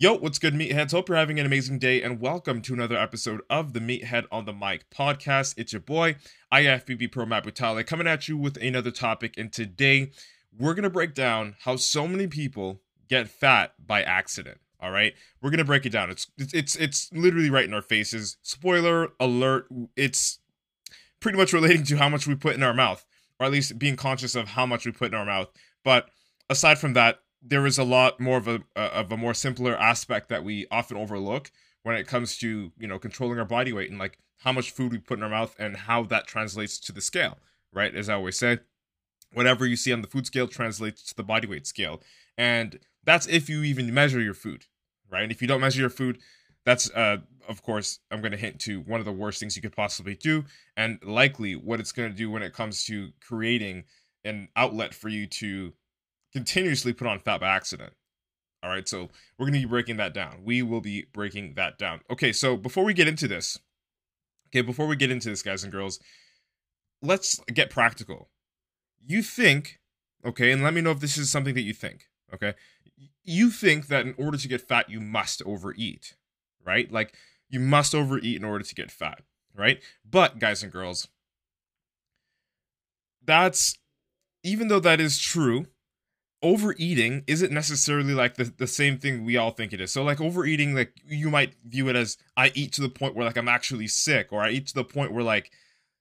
Yo, what's good, meatheads? Hope you're having an amazing day, and welcome to another episode of the Meathead on the Mic podcast. It's your boy, IFBB Pro Matt Butale, coming at you with another topic. And today, we're gonna break down how so many people get fat by accident. All right, we're gonna break it down. It's it's it's literally right in our faces. Spoiler alert! It's pretty much relating to how much we put in our mouth, or at least being conscious of how much we put in our mouth. But aside from that, there is a lot more of a of a more simpler aspect that we often overlook when it comes to you know controlling our body weight and like how much food we put in our mouth and how that translates to the scale right? As i always say whatever you see on the food scale translates to the body weight scale. And that's if you even measure your food right? And if you don't measure your food that's uh of course i'm going to hint to one of the worst things you could possibly do and likely what it's going to do when it comes to creating an outlet for you to continuously put on fat by accident. All right, so we're going to be breaking that down. We will be breaking that down. Okay, so before we get into this, okay, before we get into this, guys and girls, let's get practical. You think, okay, and let me know if this is something that you think, okay? You think that in order to get fat, you must overeat, right? Like, you must overeat in order to get fat, right? But, guys and girls, that's, even though that is true, overeating isn't necessarily like the, the same thing we all think it is. So like overeating, like you might view it as I eat to the point where like I'm actually sick, or I eat to the point where like,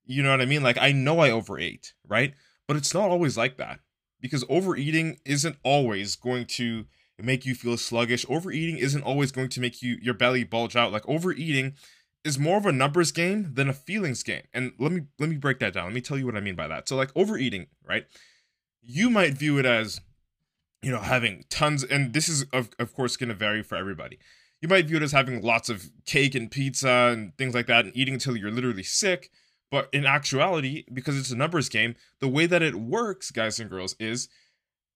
you know what I mean? Like I know I overate, right? But it's not always like that. Because overeating isn't always going to make you feel sluggish. Overeating isn't always going to make you your belly bulge out. Like overeating is more of a numbers game than a feelings game. And let me let me break that down. Let me tell you what I mean by that. So like overeating, right? You might view it as you know, having tons, and this is of, of course going to vary for everybody. You might view it as having lots of cake and pizza and things like that and eating until you're literally sick. But in actuality, because it's a numbers game, the way that it works, guys and girls, is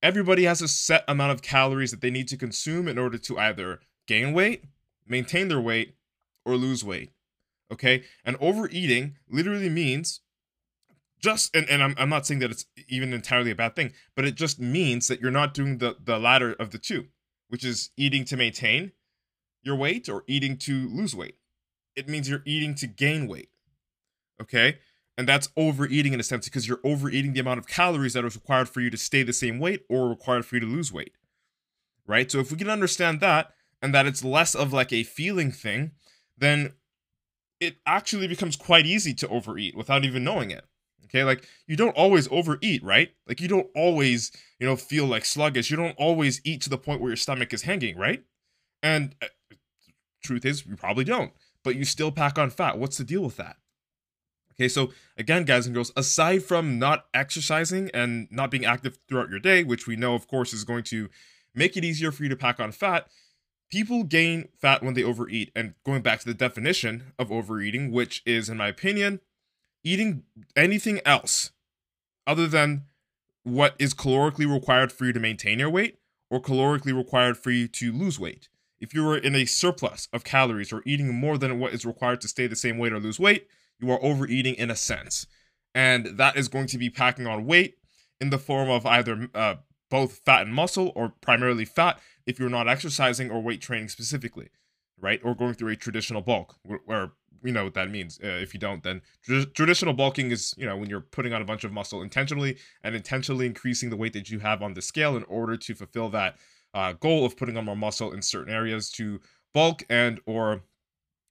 everybody has a set amount of calories that they need to consume in order to either gain weight, maintain their weight, or lose weight. Okay? And overeating literally means just and, and I'm, I'm not saying that it's even entirely a bad thing but it just means that you're not doing the the latter of the two which is eating to maintain your weight or eating to lose weight. It means you're eating to gain weight okay? And that's overeating in a sense because you're overeating the amount of calories that is required for you to stay the same weight or required for you to lose weight right? So if we can understand that and that it's less of like a feeling thing then it actually becomes quite easy to overeat without even knowing it Okay, like you don't always overeat, right? Like you don't always, you know, feel like sluggish. You don't always eat to the point where your stomach is hanging, right? And uh, truth is, you probably don't, but you still pack on fat. What's the deal with that? Okay, so again, guys and girls, aside from not exercising and not being active throughout your day, which we know, of course, is going to make it easier for you to pack on fat, people gain fat when they overeat. And going back to the definition of overeating, which is, in my opinion, eating anything else other than what is calorically required for you to maintain your weight or calorically required for you to lose weight. If you are in a surplus of calories or eating more than what is required to stay the same weight or lose weight, you are overeating in a sense. And that is going to be packing on weight in the form of either uh, both fat and muscle or primarily fat if you're not exercising or weight training specifically, right? Or going through a traditional bulk where, you know what that means. Uh, if you don't, then tr- traditional bulking is you know when you're putting on a bunch of muscle intentionally and intentionally increasing the weight that you have on the scale in order to fulfill that uh, goal of putting on more muscle in certain areas to bulk and or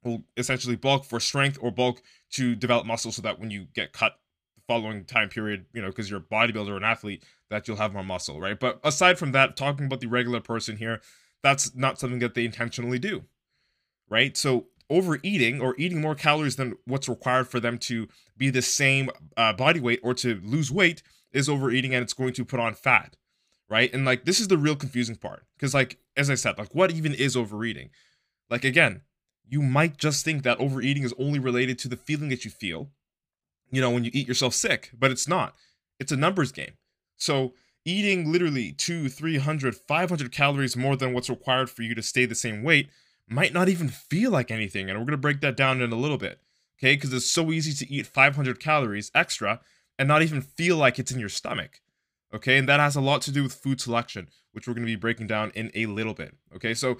well, essentially bulk for strength or bulk to develop muscle so that when you get cut the following time period, you know, because you're a bodybuilder or an athlete, that you'll have more muscle, right? But aside from that, talking about the regular person here, that's not something that they intentionally do, right? So overeating or eating more calories than what's required for them to be the same uh, body weight or to lose weight is overeating and it's going to put on fat, right? And like this is the real confusing part because like as I said, like what even is overeating? Like again, you might just think that overeating is only related to the feeling that you feel, you know, when you eat yourself sick, but it's not. It's a numbers game. So eating literally two, 300, 500 calories more than what's required for you to stay the same weight might not even feel like anything. And we're going to break that down in a little bit. Okay. Because it's so easy to eat 500 calories extra and not even feel like it's in your stomach. Okay. And that has a lot to do with food selection, which we're going to be breaking down in a little bit. Okay. So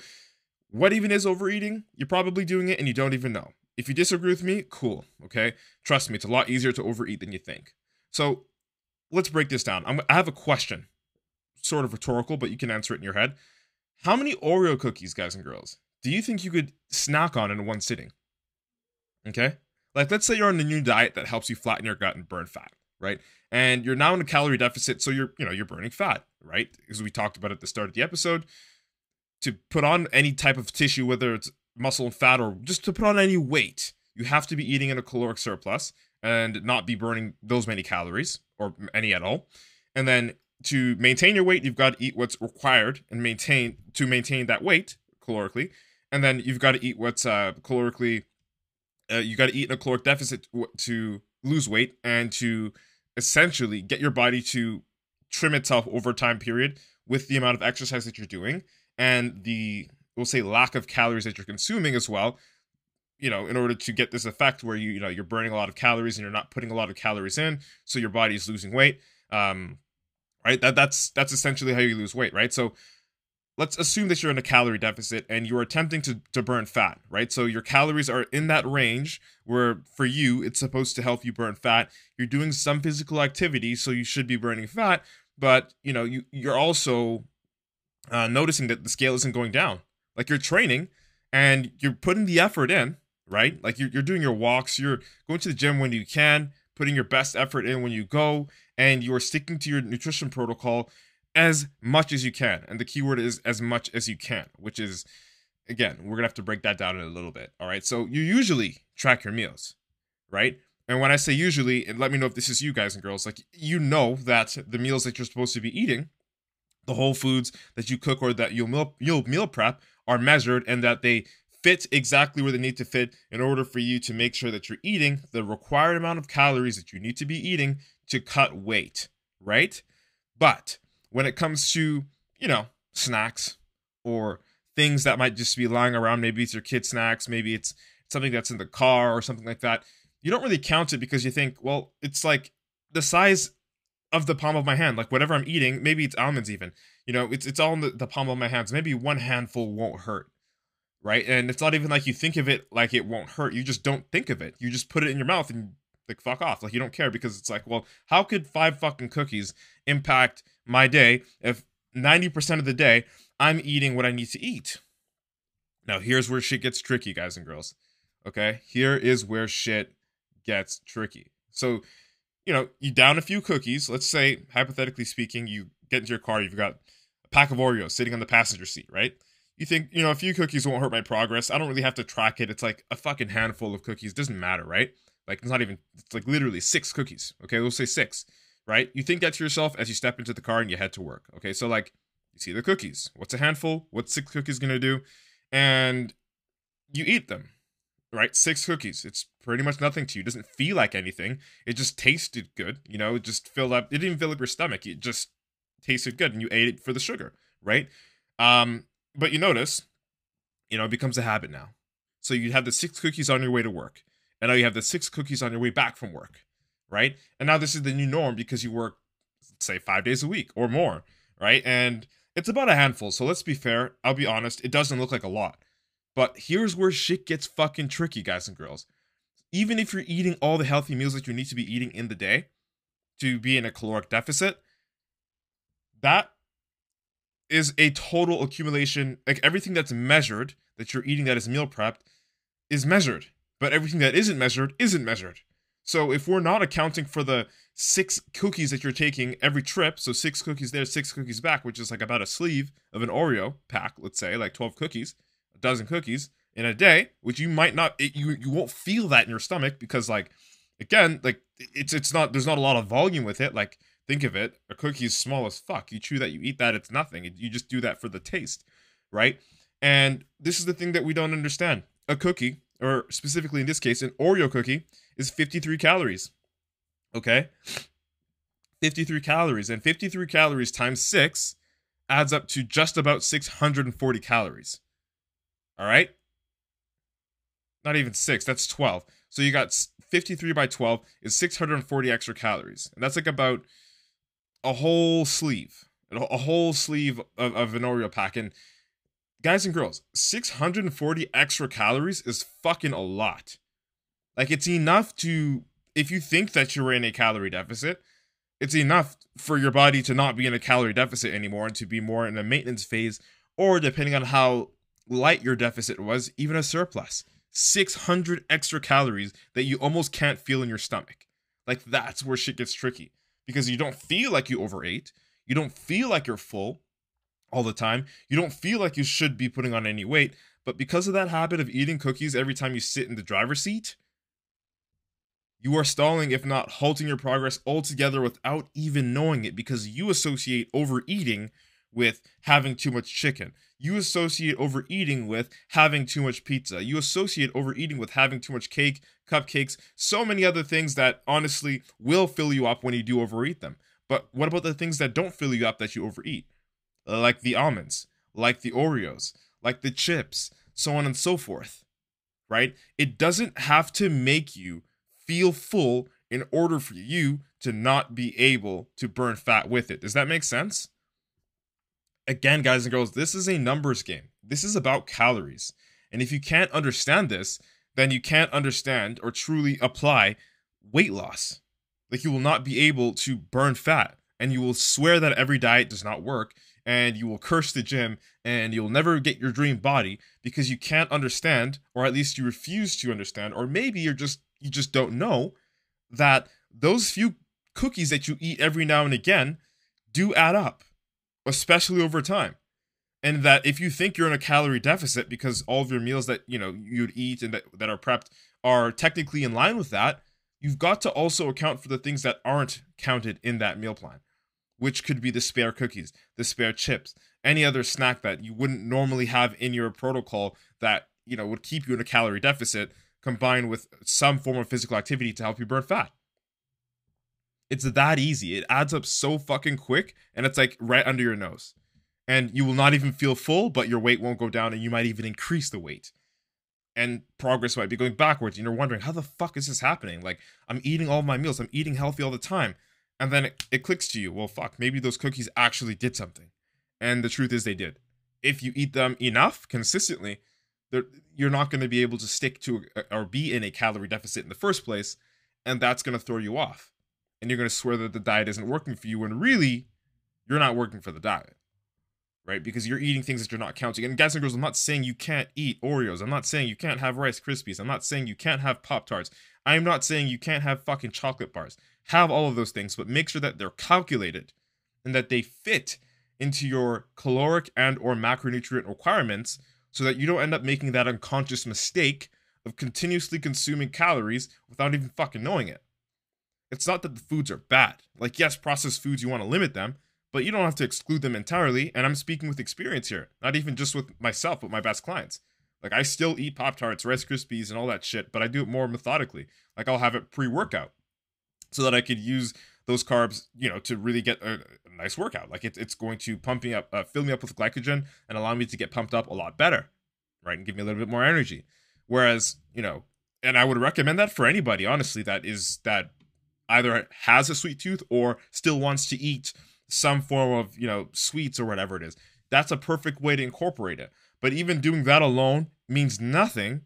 what even is overeating? You're probably doing it and you don't even know. If you disagree with me, cool, okay? Trust me, it's a lot easier to overeat than you think. So let's break this down. I'm, I have a question, sort of rhetorical, but you can answer it in your head. How many Oreo cookies, guys and girls, do you think you could snack on in one sitting? Okay? Like, let's say you're on a new diet that helps you flatten your gut and burn fat, right? And you're now in a calorie deficit, so you're, you know, you're burning fat, right? As we talked about at the start of the episode, to put on any type of tissue, whether it's muscle and fat or just to put on any weight, you have to be eating in a caloric surplus and not be burning those many calories or any at all. And then to maintain your weight, you've got to eat what's required and maintain to maintain that weight calorically. And then you've got to eat what's uh, calorically, uh, you got to eat in a caloric deficit to lose weight and to essentially get your body to trim itself over time period with the amount of exercise that you're doing and the we'll say lack of calories that you're consuming as well you know in order to get this effect where you you know you're burning a lot of calories and you're not putting a lot of calories in so your body is losing weight um right? That that's that's essentially how you lose weight right? So let's assume that you're in a calorie deficit and you're attempting to, to burn fat, right? So your calories are in that range where for you, it's supposed to help you burn fat. You're doing some physical activity, so you should be burning fat, but you know, you, you're also uh, noticing that the scale isn't going down. Like you're training and you're putting the effort in, right? Like you're, you're doing your walks, you're going to the gym when you can, putting your best effort in when you go, and you're sticking to your nutrition protocol as much as you can. And the keyword is as much as you can, which is, again, we're to have to break that down in a little bit. All right. So you usually track your meals, right? And when I say usually, and let me know if this is you guys and girls, like you know that the meals that you're supposed to be eating the whole foods that you cook or that you'll meal, you'll meal prep are measured and that they fit exactly where they need to fit in order for you to make sure that you're eating the required amount of calories that you need to be eating to cut weight, right? But when it comes to, you know, snacks or things that might just be lying around, maybe it's your kid snacks, maybe it's something that's in the car or something like that, you don't really count it because you think, well, it's like the size of the palm of my hand. Like whatever I'm eating, maybe it's almonds even. You know, it's it's all in the, the palm of my hands. Maybe one handful won't hurt. Right? And it's not even like you think of it like it won't hurt. You just don't think of it. You just put it in your mouth and like fuck off. Like you don't care because it's like, well, how could five fucking cookies impact my day if 90% of the day I'm eating what I need to eat? Now, here's where shit gets tricky, guys and girls. Okay? Here is where shit gets tricky. So you know, you down a few cookies. Let's say, hypothetically speaking, you get into your car, you've got a pack of Oreos sitting on the passenger seat, right? You think, you know, a few cookies won't hurt my progress. I don't really have to track it. It's like a fucking handful of cookies. Doesn't matter, right? Like, it's not even, it's like literally six cookies. Okay, we'll say six, right? You think that to yourself as you step into the car and you head to work. Okay, so like, you see the cookies. What's a handful? What's six cookies gonna do? And you eat them, right? Six cookies. It's pretty much nothing to you. It doesn't feel like anything. It just tasted good. You know, it just filled up. It didn't fill up your stomach. It just tasted good, and you ate it for the sugar, right? Um, but you notice, you know, it becomes a habit now. So you have the six cookies on your way to work, and now you have the six cookies on your way back from work, right? And now this is the new norm because you work, say, five days a week or more, right? And it's about a handful. So let's be fair. I'll be honest. It doesn't look like a lot. But here's where shit gets fucking tricky, guys and girls. Even if you're eating all the healthy meals that you need to be eating in the day to be in a caloric deficit, that is a total accumulation. Like everything that's measured that you're eating that is meal prepped is measured, but everything that isn't measured isn't measured. So if we're not accounting for the six cookies that you're taking every trip, so six cookies there, six cookies back, which is like about a sleeve of an Oreo pack, let's say, like 12 cookies, a dozen cookies in a day, which you might not, it, you you won't feel that in your stomach because like, again, like it's it's not there's not a lot of volume with it. Like think of it, a cookie is small as fuck. You chew that, you eat that, it's nothing. You just do that for the taste, right? And this is the thing that we don't understand. A cookie, or specifically in this case, an Oreo cookie, is 53 calories. Okay? 53 calories. And 53 calories times 6 adds up to just about 640 calories. All right? Not even 6, that's 12. So you got 53 by 12 is 640 extra calories. And that's like about a whole sleeve, a whole sleeve of, of an Oreo pack. And guys and girls, 640 extra calories is fucking a lot. Like it's enough to if you think that you're in a calorie deficit, it's enough for your body to not be in a calorie deficit anymore and to be more in a maintenance phase or depending on how light your deficit was, even a surplus. 600 extra calories that you almost can't feel in your stomach. Like that's where shit gets tricky because you don't feel like you overate, you don't feel like you're full, all the time. You don't feel like you should be putting on any weight, but because of that habit of eating cookies every time you sit in the driver's seat, you are stalling, if not halting your progress altogether without even knowing it because you associate overeating with having too much chicken. You associate overeating with having too much pizza. You associate overeating with having too much cake, cupcakes, so many other things that honestly will fill you up when you do overeat them. But what about the things that don't fill you up that you overeat? Like the almonds, like the Oreos, like the chips, so on and so forth. Right? It doesn't have to make you feel full in order for you to not be able to burn fat with it. Does that make sense? Again, guys and girls, this is a numbers game. This is about calories. And if you can't understand this, then you can't understand or truly apply weight loss. Like you will not be able to burn fat and you will swear that every diet does not work and you will curse the gym and you'll never get your dream body because you can't understand or at least you refuse to understand or maybe you're just you just don't know that those few cookies that you eat every now and again do add up especially over time. And that if you think you're in a calorie deficit because all of your meals that you know you'd eat and that, that are prepped are technically in line with that you've got to also account for the things that aren't counted in that meal plan which could be the spare cookies, the spare chips, any other snack that you wouldn't normally have in your protocol that, you know, would keep you in a calorie deficit combined with some form of physical activity to help you burn fat. It's that easy. It adds up so fucking quick and it's like right under your nose. And you will not even feel full, but your weight won't go down and you might even increase the weight. And progress might be going backwards. And you're wondering, how the fuck is this happening? Like, I'm eating all my meals, I'm eating healthy all the time and then it, it clicks to you. Well fuck maybe those cookies actually did something. And the truth is they did. If you eat them enough consistently you're not going to be able to stick to or be in a calorie deficit in the first place and that's going to throw you off. And you're going to swear that the diet isn't working for you when really you're not working for the diet right? Because you're eating things that you're not counting. And guys and girls i'm not saying you can't eat oreos. I'm not saying you can't have rice krispies. I'm not saying you can't have pop tarts i'm not saying you can't have fucking chocolate bars have all of those things, but make sure that they're calculated and that they fit into your caloric and or macronutrient requirements so that you don't end up making that unconscious mistake of continuously consuming calories without even fucking knowing it. It's not that the foods are bad. Like yes, processed foods you want to limit them, but you don't have to exclude them entirely, and I'm speaking with experience here, not even just with myself, but my best clients. Like I still eat Pop Tarts, Rice Krispies, and all that shit, but I do it more methodically. Like I'll have it pre-workout so that I could use those carbs, you know, to really get a, a nice workout. Like it, it's going to pump me up, uh, fill me up with glycogen, and allow me to get pumped up a lot better, right, and give me a little bit more energy. Whereas, you know, and I would recommend that for anybody, honestly, that is that either has a sweet tooth or still wants to eat some form of, you know, sweets or whatever it is. That's a perfect way to incorporate it. But even doing that alone means nothing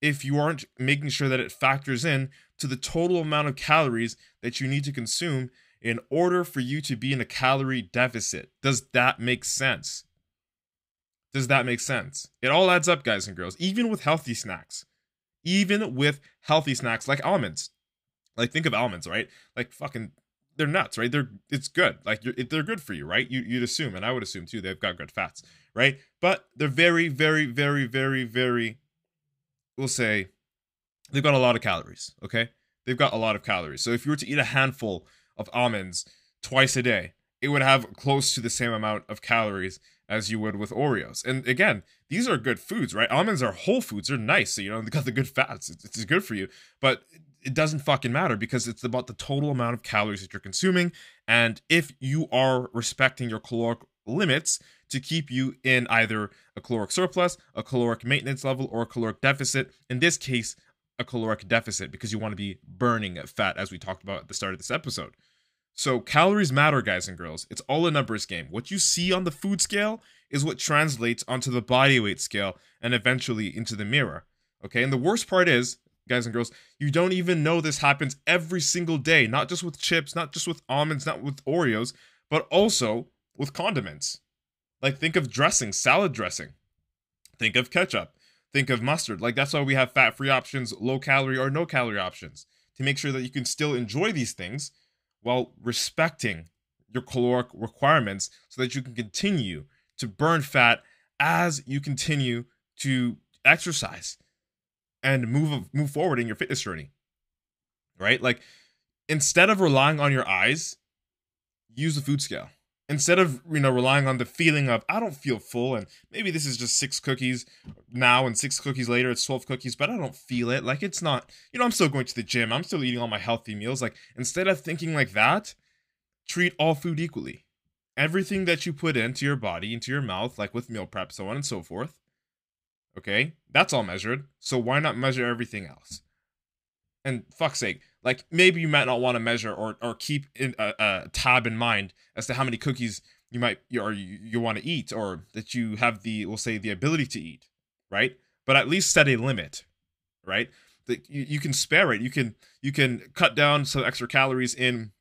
if you aren't making sure that it factors in to the total amount of calories that you need to consume in order for you to be in a calorie deficit. Does that make sense? Does that make sense? It all adds up, guys and girls, even with healthy snacks. Even with healthy snacks like almonds. Like think of almonds, right? Like fucking they're nuts, right? They're it's good. Like they're good for you, right? You you'd assume, and I would assume too, they've got good fats, right? But they're very, very, very, very, very. We'll say they've got a lot of calories. Okay, they've got a lot of calories. So if you were to eat a handful of almonds twice a day, it would have close to the same amount of calories as you would with Oreos. And again, these are good foods, right? Almonds are whole foods. They're nice. So, you know, they got the good fats. It's, it's good for you. But it doesn't fucking matter because it's about the total amount of calories that you're consuming. And if you are respecting your caloric limits to keep you in either a caloric surplus, a caloric maintenance level, or a caloric deficit, in this case, a caloric deficit because you want to be burning fat, as we talked about at the start of this episode. So calories matter, guys and girls. It's all a numbers game. What you see on the food scale is what translates onto the body weight scale and eventually into the mirror. Okay, and the worst part is, guys and girls, you don't even know this happens every single day, not just with chips, not just with almonds, not with Oreos, but also with condiments. Like think of dressing, salad dressing. Think of ketchup. Think of mustard. Like that's why we have fat-free options, low calorie or no calorie options to make sure that you can still enjoy these things while respecting your caloric requirements so that you can continue to burn fat as you continue to exercise and move move forward in your fitness journey. Right? Like instead of relying on your eyes, use the food scale. Instead of, you know, relying on the feeling of I don't feel full and maybe this is just 6 cookies now and 6 cookies later it's 12 cookies, but I don't feel it. Like it's not, you know, I'm still going to the gym. I'm still eating all my healthy meals. Like instead of thinking like that, treat all food equally. Everything that you put into your body, into your mouth, like with meal prep, so on and so forth, Okay, that's all measured. So why not measure everything else? And fuck's sake, like maybe you might not want to measure or or keep in a, a tab in mind as to how many cookies you might or you, you want to eat or that you have the we'll say the ability to eat, right? But at least set a limit, right? That you, you can spare it. You can you can cut down some extra calories in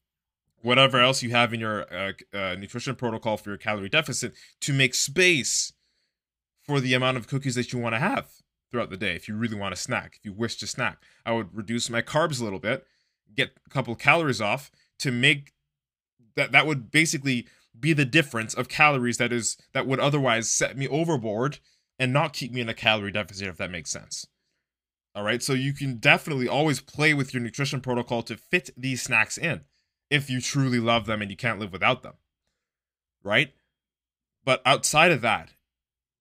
whatever else you have in your uh, uh, nutrition protocol for your calorie deficit to make space for the amount of cookies that you want to have throughout the day if you really want to snack, if you wish to snack. I would reduce my carbs a little bit, get a couple of calories off to make that that would basically be the difference of calories that is that would otherwise set me overboard and not keep me in a calorie deficit if that makes sense. All right? So you can definitely always play with your nutrition protocol to fit these snacks in if you truly love them and you can't live without them. Right? But outside of that,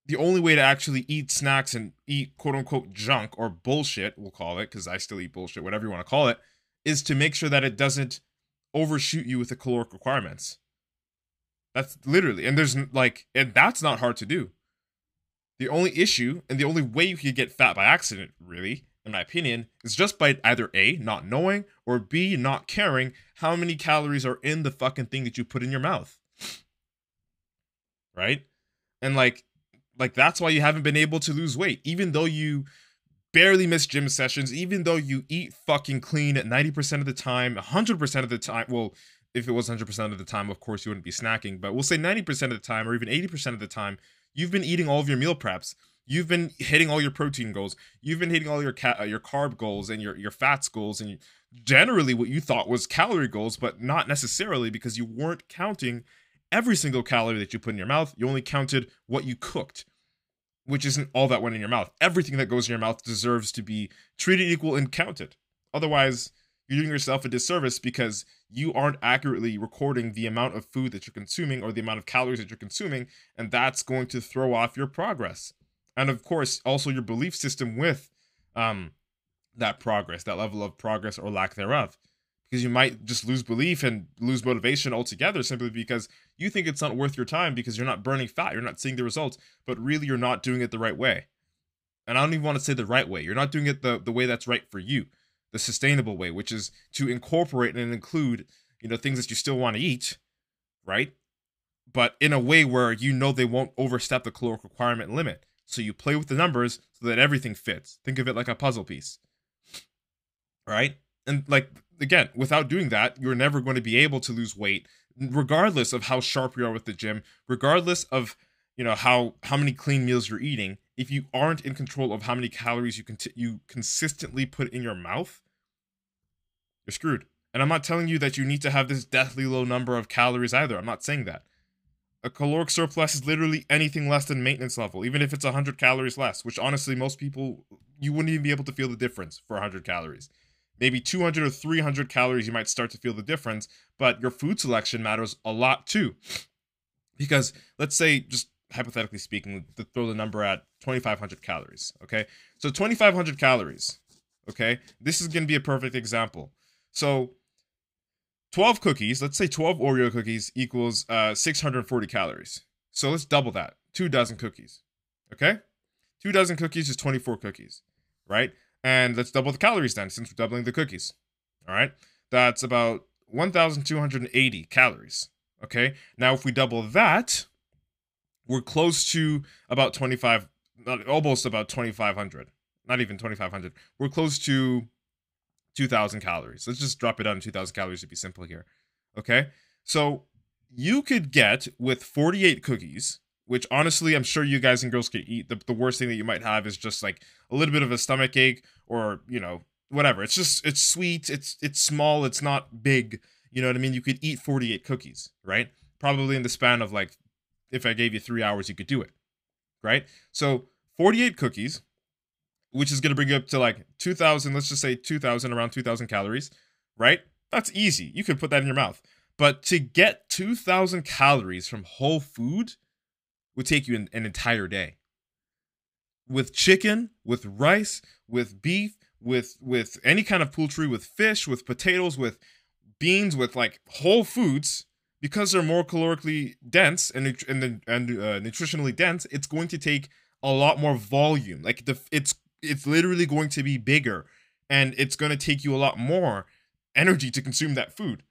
the only way to actually eat snacks and eat quote unquote junk or bullshit, we'll call it, because I still eat bullshit, whatever you want to call it, is to make sure that it doesn't overshoot you with the caloric requirements. That's literally, and there's like, and that's not hard to do. The only issue and the only way you could get fat by accident, really, in my opinion, is just by either A, not knowing, or B, not caring how many calories are in the fucking thing that you put in your mouth. Right? And like, like that's why you haven't been able to lose weight, even though you barely miss gym sessions, even though you eat fucking clean 90% of the time, 100% of the time. Well, if it was 100% of the time, of course, you wouldn't be snacking, but we'll say 90% of the time or even 80% of the time, you've been eating all of your meal preps. You've been hitting all your protein goals. You've been hitting all your ca- uh, your carb goals and your your fats goals and generally what you thought was calorie goals, but not necessarily because you weren't counting every single calorie that you put in your mouth. You only counted what you cooked, which isn't all that went in your mouth. Everything that goes in your mouth deserves to be treated equal and counted. Otherwise, you're doing yourself a disservice because you aren't accurately recording the amount of food that you're consuming or the amount of calories that you're consuming, and that's going to throw off your progress. And of course, also your belief system with um, that progress, that level of progress or lack thereof because you might just lose belief and lose motivation altogether simply because you think it's not worth your time because you're not burning fat, you're not seeing the results, but really you're not doing it the right way. And I don't even want to say the right way. You're not doing it the, the way that's right for you, the sustainable way, which is to incorporate and include, you know, things that you still want to eat, right? But in a way where you know they won't overstep the caloric requirement limit. So you play with the numbers so that everything fits. Think of it like a puzzle piece. Right? And like again, without doing that, you're never going to be able to lose weight, regardless of how sharp you are with the gym, regardless of you know how how many clean meals you're eating. If you aren't in control of how many calories you can you consistently put in your mouth, you're screwed. And I'm not telling you that you need to have this deathly low number of calories either. I'm not saying that. A caloric surplus is literally anything less than maintenance level, even if it's 100 calories less, which honestly, most people, you wouldn't even be able to feel the difference for 100 calories. Maybe 200 or 300 calories, you might start to feel the difference, but your food selection matters a lot too. Because let's say, just hypothetically speaking, to throw the number at 2,500 calories, okay? So 2,500 calories, okay? This is to be a perfect example. So 12 cookies, let's say 12 Oreo cookies equals uh, 640 calories. So let's double that. Two dozen cookies. Okay? Two dozen cookies is 24 cookies, right? And let's double the calories then, since we're doubling the cookies. All right? That's about 1,280 calories. Okay? Now, if we double that, we're close to about 25, almost about 2,500. Not even 2,500. We're close to 2,000 calories. Let's just drop it down to 2,000 calories to be simple here. Okay? So you could get with 48 cookies, which honestly, I'm sure you guys and girls can eat. The, the worst thing that you might have is just like a little bit of a stomach ache or, you know, whatever. It's just, it's sweet, it's, it's small, it's not big. You know what I mean? You could eat 48 cookies, right? Probably in the span of like, if I gave you three hours, you could do it, right? So 48 cookies which is going to bring you up to like 2000 let's just say 2000 around 2000 calories right that's easy you could put that in your mouth but to get 2000 calories from whole food would take you an, an entire day. With chicken with rice with beef with with any kind of poultry with fish with potatoes with beans with like whole foods because they're more calorically dense and and and uh, nutritionally dense it's going to take a lot more volume. Like the it's it's literally going to be bigger and it's going to take you a lot more energy to consume that food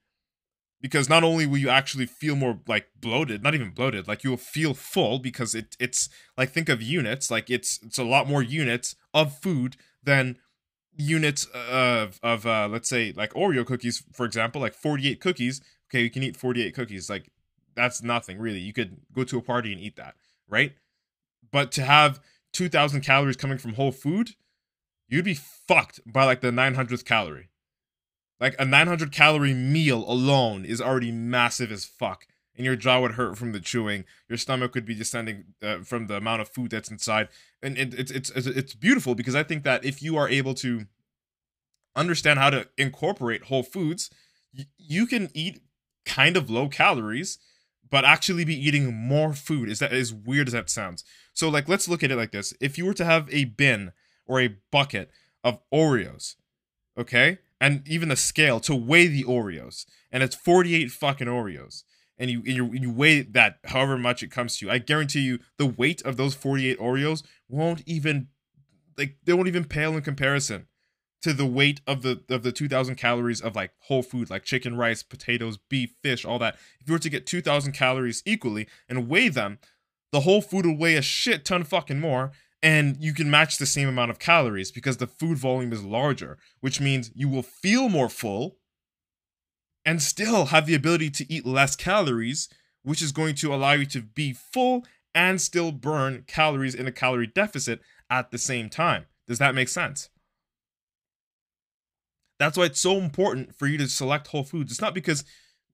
because not only will you actually feel more like bloated not even bloated like you'll feel full because it it's like think of units like it's it's a lot more units of food than units of of uh let's say like oreo cookies for example like 48 cookies. Okay you can eat 48 cookies like that's nothing really. You could go to a party and eat that right? But to have 2000 calories coming from whole food, you'd be fucked by like the 900th calorie. Like a 900 calorie meal alone is already massive as fuck. And your jaw would hurt from the chewing. Your stomach would be descending uh, from the amount of food that's inside. And it, it's, it's, it's beautiful because I think that if you are able to understand how to incorporate whole foods, y- you can eat kind of low calories, but actually be eating more food. Is that as weird as that sounds? So like let's look at it like this. If you were to have a bin or a bucket of Oreos, okay? And even the scale to weigh the Oreos, and it's 48 fucking Oreos. And you, and you you weigh that however much it comes to you. I guarantee you the weight of those 48 Oreos won't even like they won't even pale in comparison to the weight of the of the 2000 calories of like whole food like chicken rice potatoes beef fish all that if you were to get 2000 calories equally and weigh them the whole food will weigh a shit ton fucking more and you can match the same amount of calories because the food volume is larger, which means you will feel more full and still have the ability to eat less calories, which is going to allow you to be full and still burn calories in a calorie deficit at the same time. Does that make sense? That's why it's so important for you to select whole foods. It's not because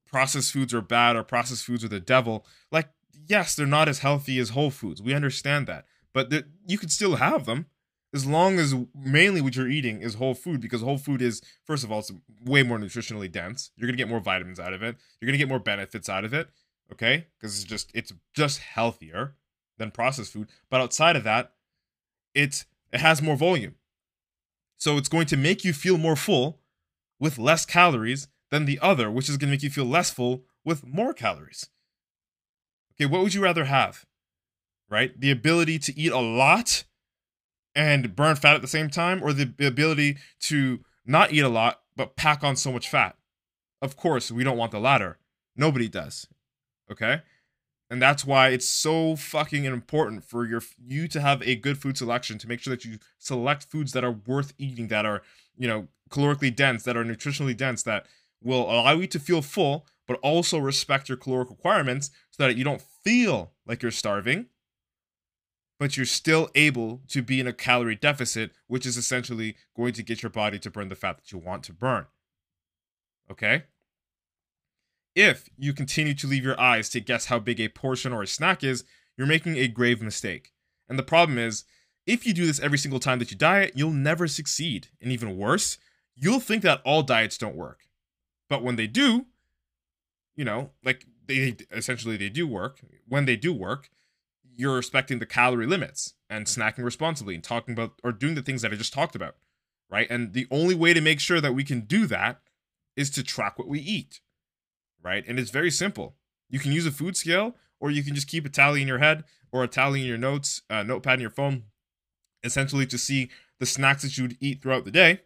processed foods are bad or processed foods are the devil. Like yes, they're not as healthy as whole foods. We understand that. But you can still have them as long as mainly what you're eating is whole food because whole food is first of all it's way more nutritionally dense. You're going to get more vitamins out of it. You're going to get more benefits out of it, okay? Cuz it's just it's just healthier than processed food. But outside of that, it's it has more volume. So it's going to make you feel more full with less calories than the other, which is going to make you feel less full with more calories. Okay, what would you rather have? Right? The ability to eat a lot and burn fat at the same time, or the ability to not eat a lot but pack on so much fat? Of course, we don't want the latter. Nobody does. Okay? And that's why it's so fucking important for your you to have a good food selection to make sure that you select foods that are worth eating, that are, you know, calorically dense, that are nutritionally dense, that will allow you to feel full, but also respect your caloric requirements so that you don't feel like you're starving, but you're still able to be in a calorie deficit, which is essentially going to get your body to burn the fat that you want to burn. Okay? If you continue to leave your eyes to guess how big a portion or a snack is, you're making a grave mistake. And the problem is, if you do this every single time that you diet, you'll never succeed. And even worse, you'll think that all diets don't work. But when they do, you know, like they essentially they do work. When they do work, you're respecting the calorie limits and snacking responsibly and talking about or doing the things that I just talked about, right? And the only way to make sure that we can do that is to track what we eat, right? And it's very simple. You can use a food scale or you can just keep a tally in your head or a tally in your notes, uh, notepad in your phone, essentially to see the snacks that you would eat throughout the day,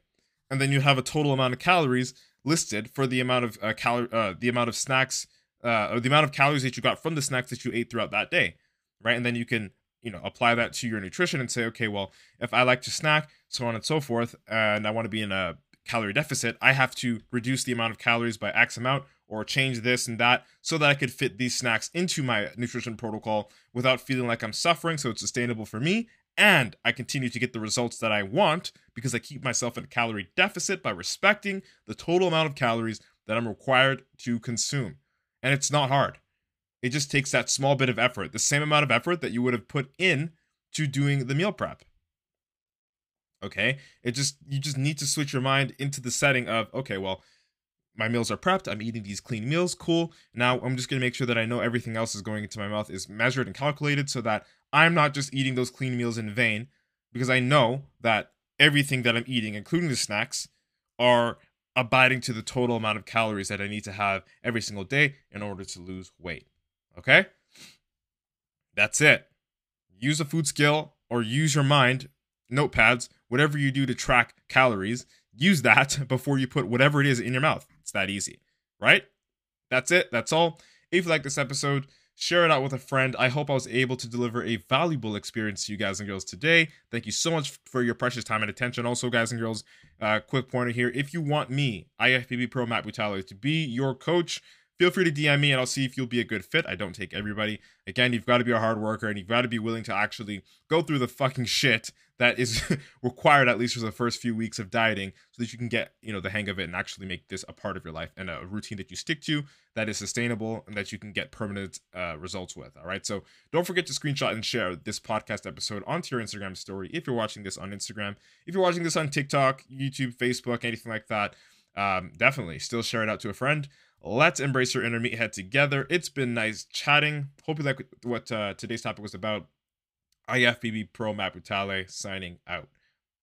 and then you have a total amount of calories listed for the amount of uh, cal- uh, the amount of snacks uh, or the amount of calories that you got from the snacks that you ate throughout that day, right? And then you can you know apply that to your nutrition and say, okay, well, if I like to snack, so on and so forth, and I want to be in a calorie deficit, I have to reduce the amount of calories by X amount or change this and that so that I could fit these snacks into my nutrition protocol without feeling like I'm suffering so it's sustainable for me and I continue to get the results that I want because I keep myself in a calorie deficit by respecting the total amount of calories that I'm required to consume. And it's not hard. It just takes that small bit of effort, the same amount of effort that you would have put in to doing the meal prep. Okay? It just you just need to switch your mind into the setting of okay, well, my meals are prepped. I'm eating these clean meals. Cool. Now I'm just going to make sure that I know everything else is going into my mouth is measured and calculated so that I'm not just eating those clean meals in vain because I know that everything that I'm eating, including the snacks, are abiding to the total amount of calories that I need to have every single day in order to lose weight. Okay? That's it. Use a food scale or use your mind, notepads, whatever you do to track calories, use that before you put whatever it is in your mouth. It's that easy, right? That's it. That's all. If you like this episode, share it out with a friend. I hope I was able to deliver a valuable experience to you guys and girls today. Thank you so much for your precious time and attention. Also, guys and girls, uh, quick pointer here. If you want me, IFBB Pro Matt Butale, to be your coach, feel free to DM me and I'll see if you'll be a good fit. I don't take everybody. Again, you've got to be a hard worker and you've got to be willing to actually go through the fucking shit that is required at least for the first few weeks of dieting so that you can get you know the hang of it and actually make this a part of your life and a routine that you stick to that is sustainable and that you can get permanent uh, results with all right so don't forget to screenshot and share this podcast episode onto your instagram story if you're watching this on instagram if you're watching this on tiktok youtube facebook anything like that um, definitely still share it out to a friend let's embrace your inner meathead together it's been nice chatting hope you like what uh, today's topic was about IFBB Pro Matt Butale signing out.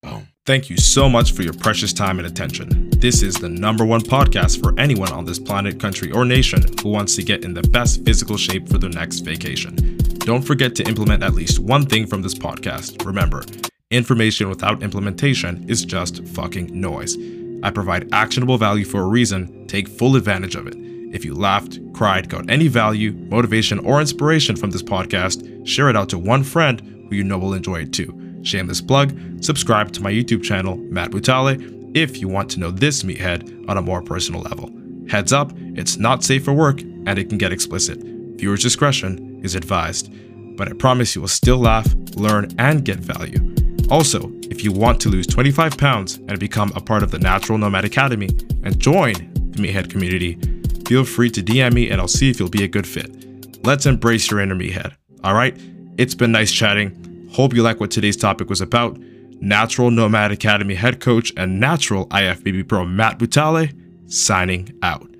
Boom. Thank you so much for your precious time and attention. This is the number one podcast for anyone on this planet, country, or nation who wants to get in the best physical shape for their next vacation. Don't forget to implement at least one thing from this podcast. Remember, information without implementation is just fucking noise. I provide actionable value for a reason. Take full advantage of it. If you laughed, cried, got any value, motivation, or inspiration from this podcast, share it out to one friend who you know will enjoy it too. Shameless plug, subscribe to my YouTube channel, Matt Butale, if you want to know this meathead on a more personal level. Heads up, it's not safe for work and it can get explicit. Viewer's discretion is advised. But I promise you will still laugh, learn, and get value. Also, if you want to lose 25 pounds and become a part of the Natural Nomad Academy and join the Meathead community, feel free to DM me and I'll see if you'll be a good fit. Let's embrace your inner meathead. All right? It's been nice chatting. Hope you like what today's topic was about. Natural Nomad Academy head coach and natural IFBB pro Matt Butale signing out.